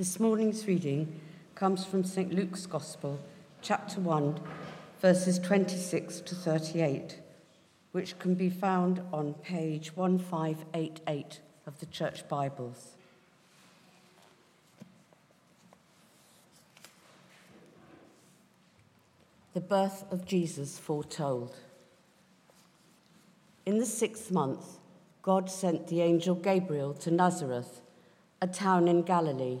This morning's reading comes from St. Luke's Gospel, chapter 1, verses 26 to 38, which can be found on page 1588 of the Church Bibles. The birth of Jesus foretold. In the sixth month, God sent the angel Gabriel to Nazareth, a town in Galilee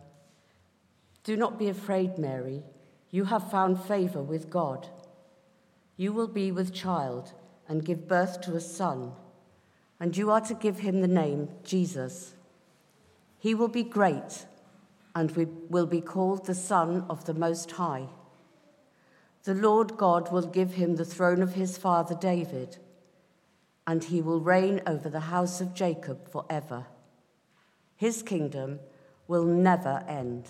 do not be afraid, Mary. You have found favor with God. You will be with child and give birth to a son, and you are to give him the name Jesus. He will be great and we will be called the Son of the Most High. The Lord God will give him the throne of his father David, and he will reign over the house of Jacob forever. His kingdom will never end.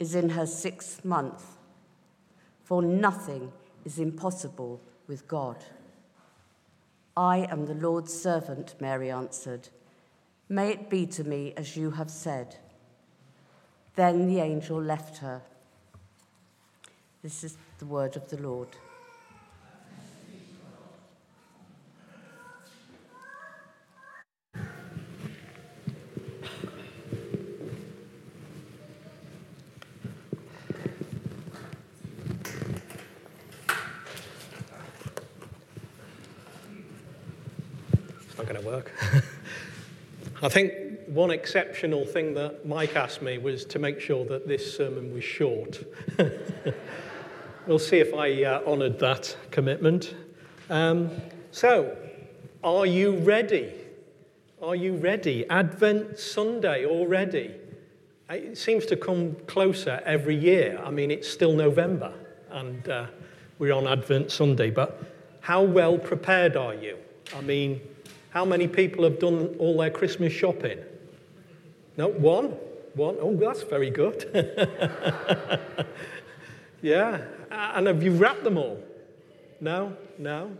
is in her sixth month, for nothing is impossible with God. I am the Lord's servant, Mary answered. May it be to me as you have said. Then the angel left her. This is the word of the Lord. going to work. I think one exceptional thing that Mike asked me was to make sure that this sermon was short. we'll see if I uh, honoured that commitment. Um, so, are you ready? Are you ready? Advent Sunday already. It seems to come closer every year. I mean, it's still November and uh, we're on Advent Sunday, but how well prepared are you? I mean, how many people have done all their Christmas shopping? No, one? One? Oh, that's very good. yeah. And have you wrapped them all? No? No?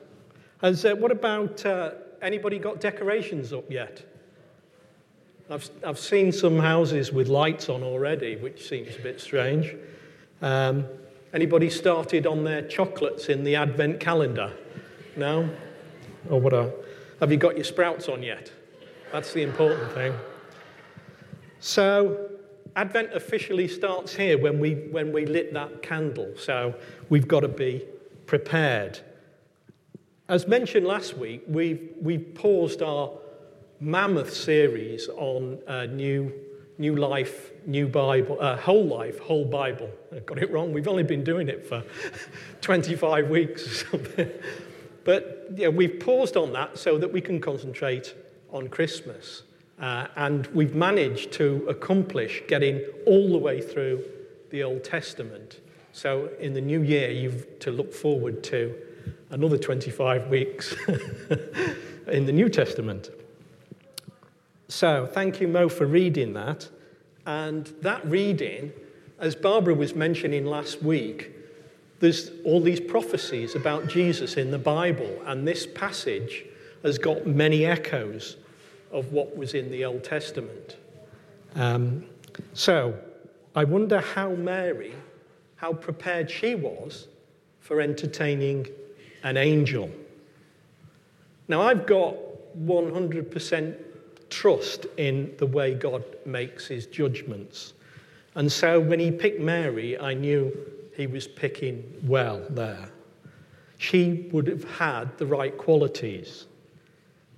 And uh, what about uh, anybody got decorations up yet? I've, I've seen some houses with lights on already, which seems a bit strange. Um, anybody started on their chocolates in the advent calendar? No? Or oh, what a have you got your sprouts on yet? That's the important thing. So, Advent officially starts here when we, when we lit that candle. So, we've got to be prepared. As mentioned last week, we've, we've paused our mammoth series on uh, new, new life, new Bible, uh, whole life, whole Bible. I got it wrong. We've only been doing it for 25 weeks or something. But yeah, we've paused on that so that we can concentrate on Christmas. Uh, and we've managed to accomplish getting all the way through the Old Testament. So in the new year, you've to look forward to another 25 weeks in the New Testament. So thank you, Mo, for reading that. And that reading, as Barbara was mentioning last week, there's all these prophecies about Jesus in the Bible, and this passage has got many echoes of what was in the Old Testament. Um, so I wonder how Mary, how prepared she was for entertaining an angel. Now, I've got 100% trust in the way God makes his judgments. And so when he picked Mary, I knew he was picking well there. She would have had the right qualities.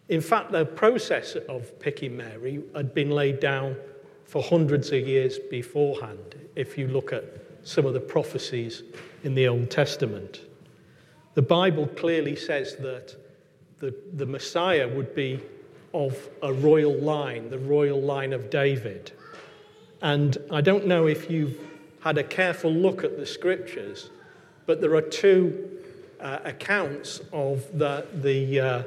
In fact, the process of picking Mary had been laid down for hundreds of years beforehand, if you look at some of the prophecies in the Old Testament. The Bible clearly says that the, the Messiah would be of a royal line, the royal line of David. And I don't know if you've had a careful look at the scriptures, but there are two uh, accounts of the, the, uh,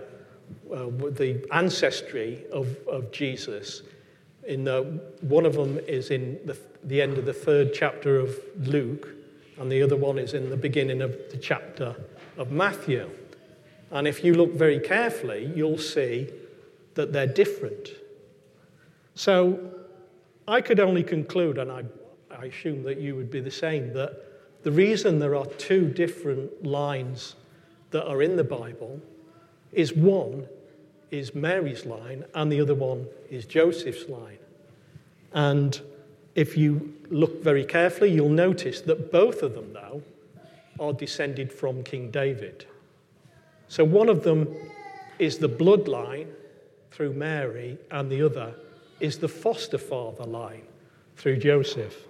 uh, the ancestry of, of Jesus. In the, one of them is in the, the end of the third chapter of Luke, and the other one is in the beginning of the chapter of Matthew. And if you look very carefully, you'll see that they're different. So I could only conclude, and I, I assume that you would be the same, that the reason there are two different lines that are in the Bible is one is Mary's line and the other one is Joseph's line. And if you look very carefully, you'll notice that both of them, though, are descended from King David. So one of them is the bloodline through Mary, and the other is the foster father line through Joseph.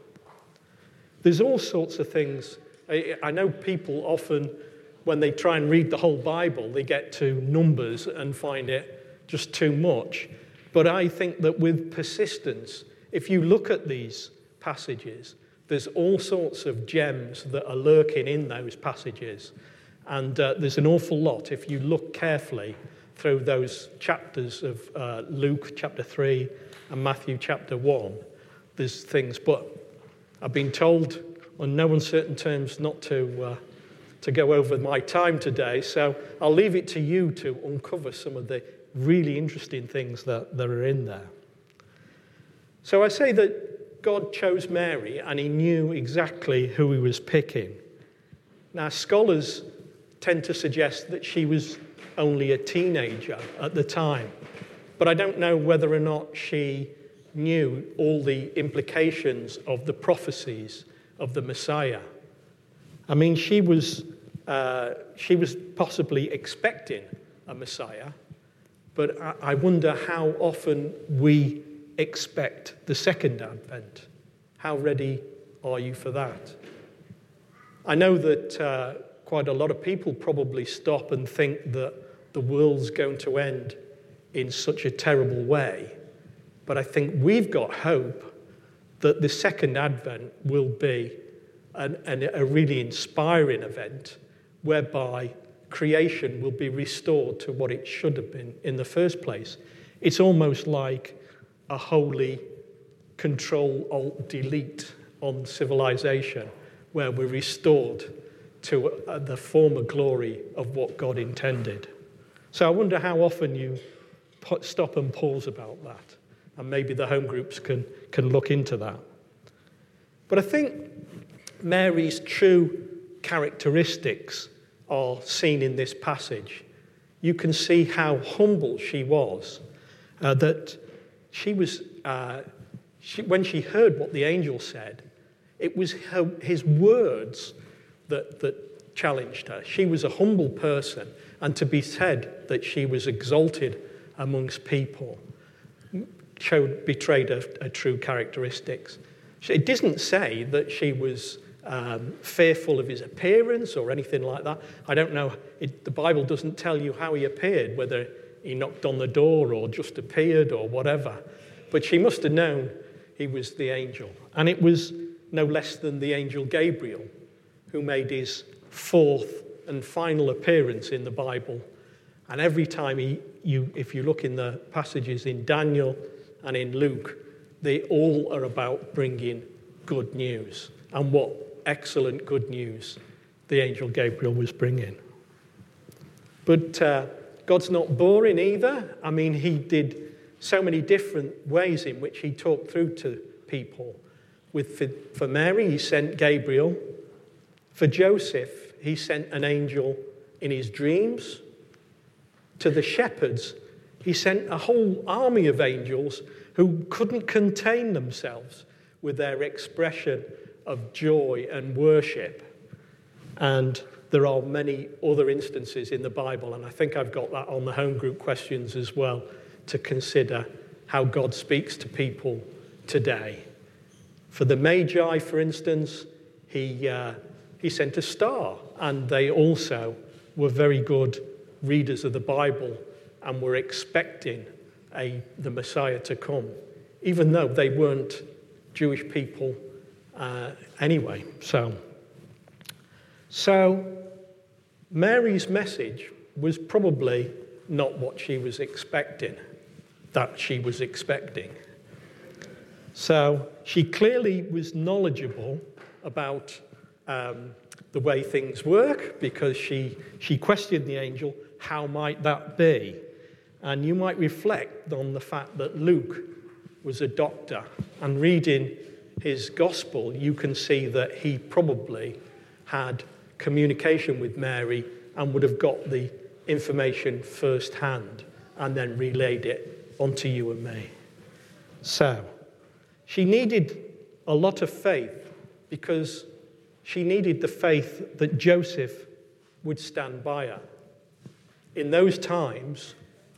There's all sorts of things. I, know people often, when they try and read the whole Bible, they get to numbers and find it just too much. But I think that with persistence, if you look at these passages, there's all sorts of gems that are lurking in those passages. And uh, there's an awful lot if you look carefully through those chapters of uh, Luke chapter 3 and Matthew chapter 1. There's things, but I've been told on no uncertain terms not to, uh, to go over my time today, so I'll leave it to you to uncover some of the really interesting things that, that are in there. So I say that God chose Mary and he knew exactly who he was picking. Now, scholars tend to suggest that she was only a teenager at the time, but I don't know whether or not she knew all the implications of the prophecies of the Messiah. I mean, she was, uh, she was possibly expecting a Messiah, but I, I wonder how often we expect the second advent. How ready are you for that? I know that uh, quite a lot of people probably stop and think that the world's going to end in such a terrible way. But I think we've got hope that the second advent will be an, an, a really inspiring event whereby creation will be restored to what it should have been in the first place. It's almost like a holy control alt delete on civilization where we're restored to uh, the former glory of what God intended. So I wonder how often you stop and pause about that. And maybe the home groups can, can look into that. But I think Mary's true characteristics are seen in this passage. You can see how humble she was, uh, that she was, uh, she, when she heard what the angel said, it was her, his words that, that challenged her. She was a humble person, and to be said that she was exalted amongst people showed, betrayed a, a true characteristics. It doesn't say that she was um, fearful of his appearance or anything like that. I don't know. It, the Bible doesn't tell you how he appeared, whether he knocked on the door or just appeared or whatever. But she must have known he was the angel. And it was no less than the angel Gabriel who made his fourth and final appearance in the Bible. And every time he, you, if you look in the passages in Daniel and in Luke, they all are about bringing good news. And what excellent good news the angel Gabriel was bringing. But uh, God's not boring either. I mean, he did so many different ways in which he talked through to people. With, for, for Mary, he sent Gabriel. For Joseph, he sent an angel in his dreams. To the shepherds, he sent a whole army of angels who couldn't contain themselves with their expression of joy and worship. And there are many other instances in the Bible, and I think I've got that on the home group questions as well to consider how God speaks to people today. For the Magi, for instance, he, uh, he sent a star, and they also were very good readers of the Bible and were expecting a, the Messiah to come, even though they weren't Jewish people uh, anyway. So, so Mary's message was probably not what she was expecting, that she was expecting. So she clearly was knowledgeable about um, the way things work because she, she questioned the angel, how might that be? And you might reflect on the fact that Luke was a doctor, and reading his gospel, you can see that he probably had communication with Mary and would have got the information firsthand and then relayed it onto you and me. So, she needed a lot of faith because she needed the faith that Joseph would stand by her. In those times,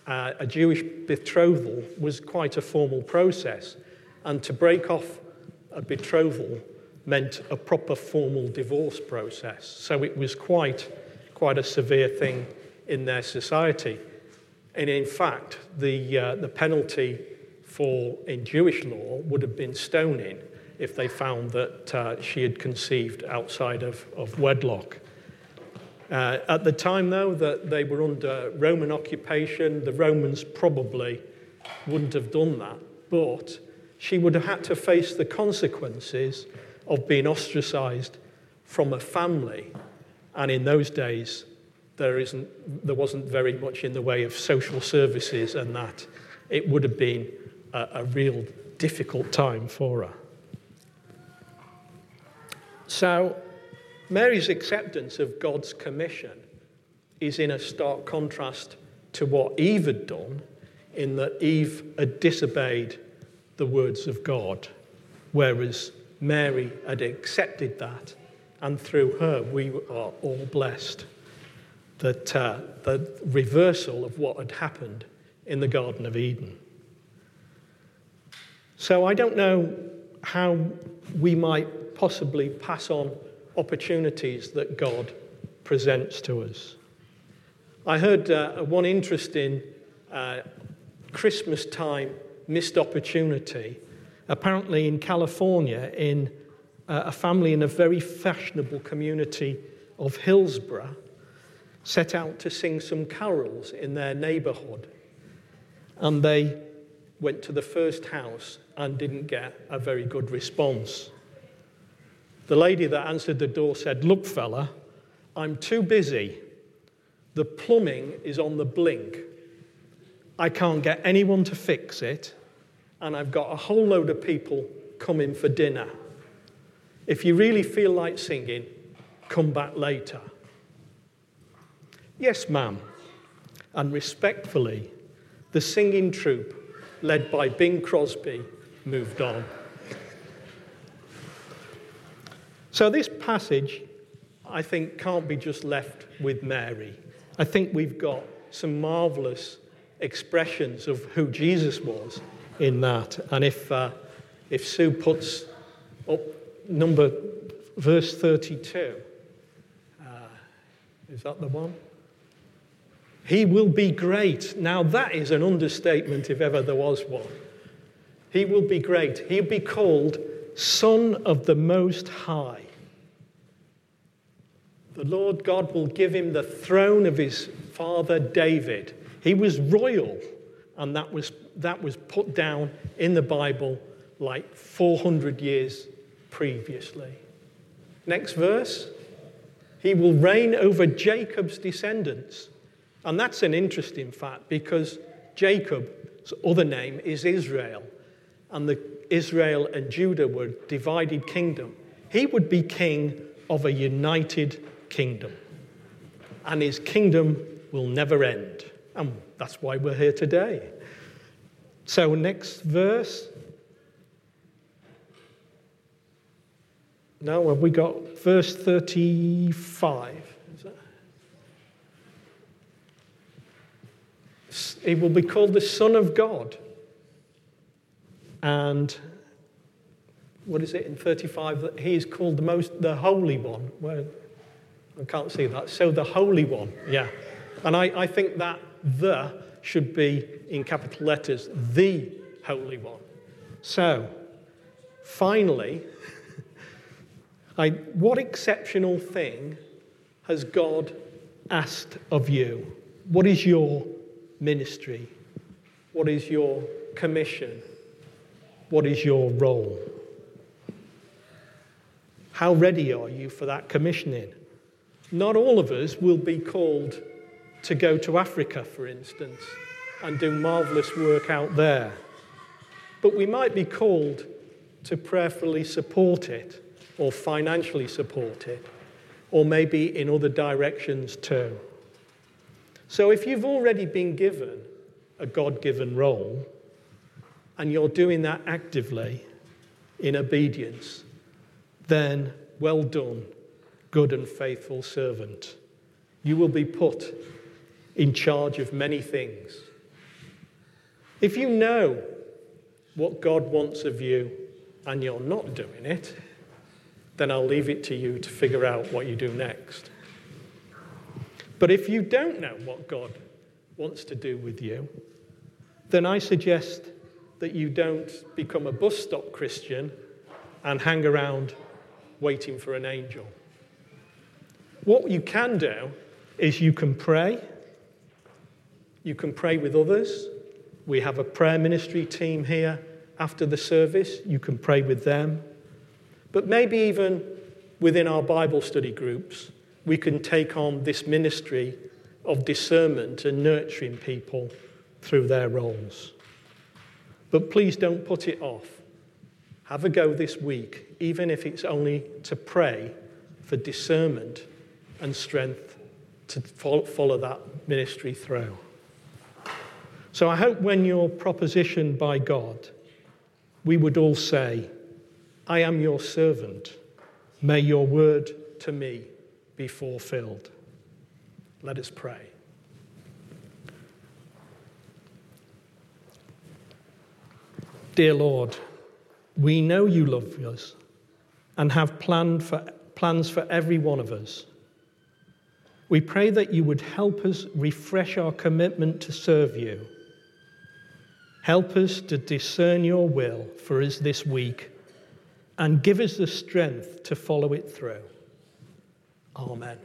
uh, a Jewish betrothal was quite a formal process, and to break off a betrothal meant a proper formal divorce process. So it was quite, quite a severe thing in their society. And in fact, the, uh, the penalty for, in Jewish law, would have been stoning if they found that uh, she had conceived outside of, of wedlock. Uh, at the time, though, that they were under Roman occupation, the Romans probably wouldn't have done that. But she would have had to face the consequences of being ostracized from a family. And in those days, there, isn't, there wasn't very much in the way of social services and that. It would have been a, a real difficult time for her. So, Mary's acceptance of God's commission is in a stark contrast to what Eve had done, in that Eve had disobeyed the words of God, whereas Mary had accepted that, and through her we are all blessed. That uh, the reversal of what had happened in the Garden of Eden. So I don't know how we might possibly pass on opportunities that God presents to us. I heard uh, one interesting uh, Christmas time missed opportunity. Apparently, in California, in uh, a family in a very fashionable community of Hillsborough, set out to sing some carols in their neighborhood. And they went to the first house and didn't get a very good response. The lady that answered the door said, Look, fella, I'm too busy. The plumbing is on the blink. I can't get anyone to fix it, and I've got a whole load of people coming for dinner. If you really feel like singing, come back later. Yes, ma'am. And respectfully, the singing troupe, led by Bing Crosby, moved on. So, this passage, I think, can't be just left with Mary. I think we've got some marvelous expressions of who Jesus was in that. And if, uh, if Sue puts up number verse 32, uh, is that the one? He will be great. Now, that is an understatement if ever there was one. He will be great. He'll be called Son of the Most High. The Lord God will give him the throne of his father David. He was royal, and that was, that was put down in the Bible like 400 years previously. Next verse. He will reign over Jacob's descendants. And that's an interesting fact because Jacob's other name is Israel. And the Israel and Judah were divided kingdom. He would be king of a united kingdom. And his kingdom will never end. And that's why we're here today. So, next verse. No, have we got verse 35? He will be called the Son of God. And what is it in 35 that he is called the most the holy one well i can't see that. So the holy one yeah. And i, I think that the should be in capital letters the holy one. So finally I, what exceptional thing has god asked of you? What is your ministry? What is your commission? What is your role? How ready are you for that commissioning? Not all of us will be called to go to Africa, for instance, and do marvelous work out there. But we might be called to prayerfully support it or financially support it, or maybe in other directions too. So if you've already been given a God given role and you're doing that actively in obedience, then well done, good and faithful servant. You will be put in charge of many things. If you know what God wants of you and you're not doing it, then I'll leave it to you to figure out what you do next. But if you don't know what God wants to do with you, then I suggest that you don't become a bus stop Christian and hang around waiting for an angel. What you can do is you can pray. You can pray with others. We have a prayer ministry team here after the service. You can pray with them. But maybe even within our Bible study groups, we can take on this ministry of discernment and nurturing people through their roles. But please don't put it off. Have a go this week, even if it's only to pray for discernment and strength to follow that ministry through. So I hope when you're propositioned by God, we would all say, I am your servant. May your word to me be fulfilled. Let us pray. Dear Lord, we know you love us and have planned for, plans for every one of us. We pray that you would help us refresh our commitment to serve you. Help us to discern your will for us this week and give us the strength to follow it through. Amen.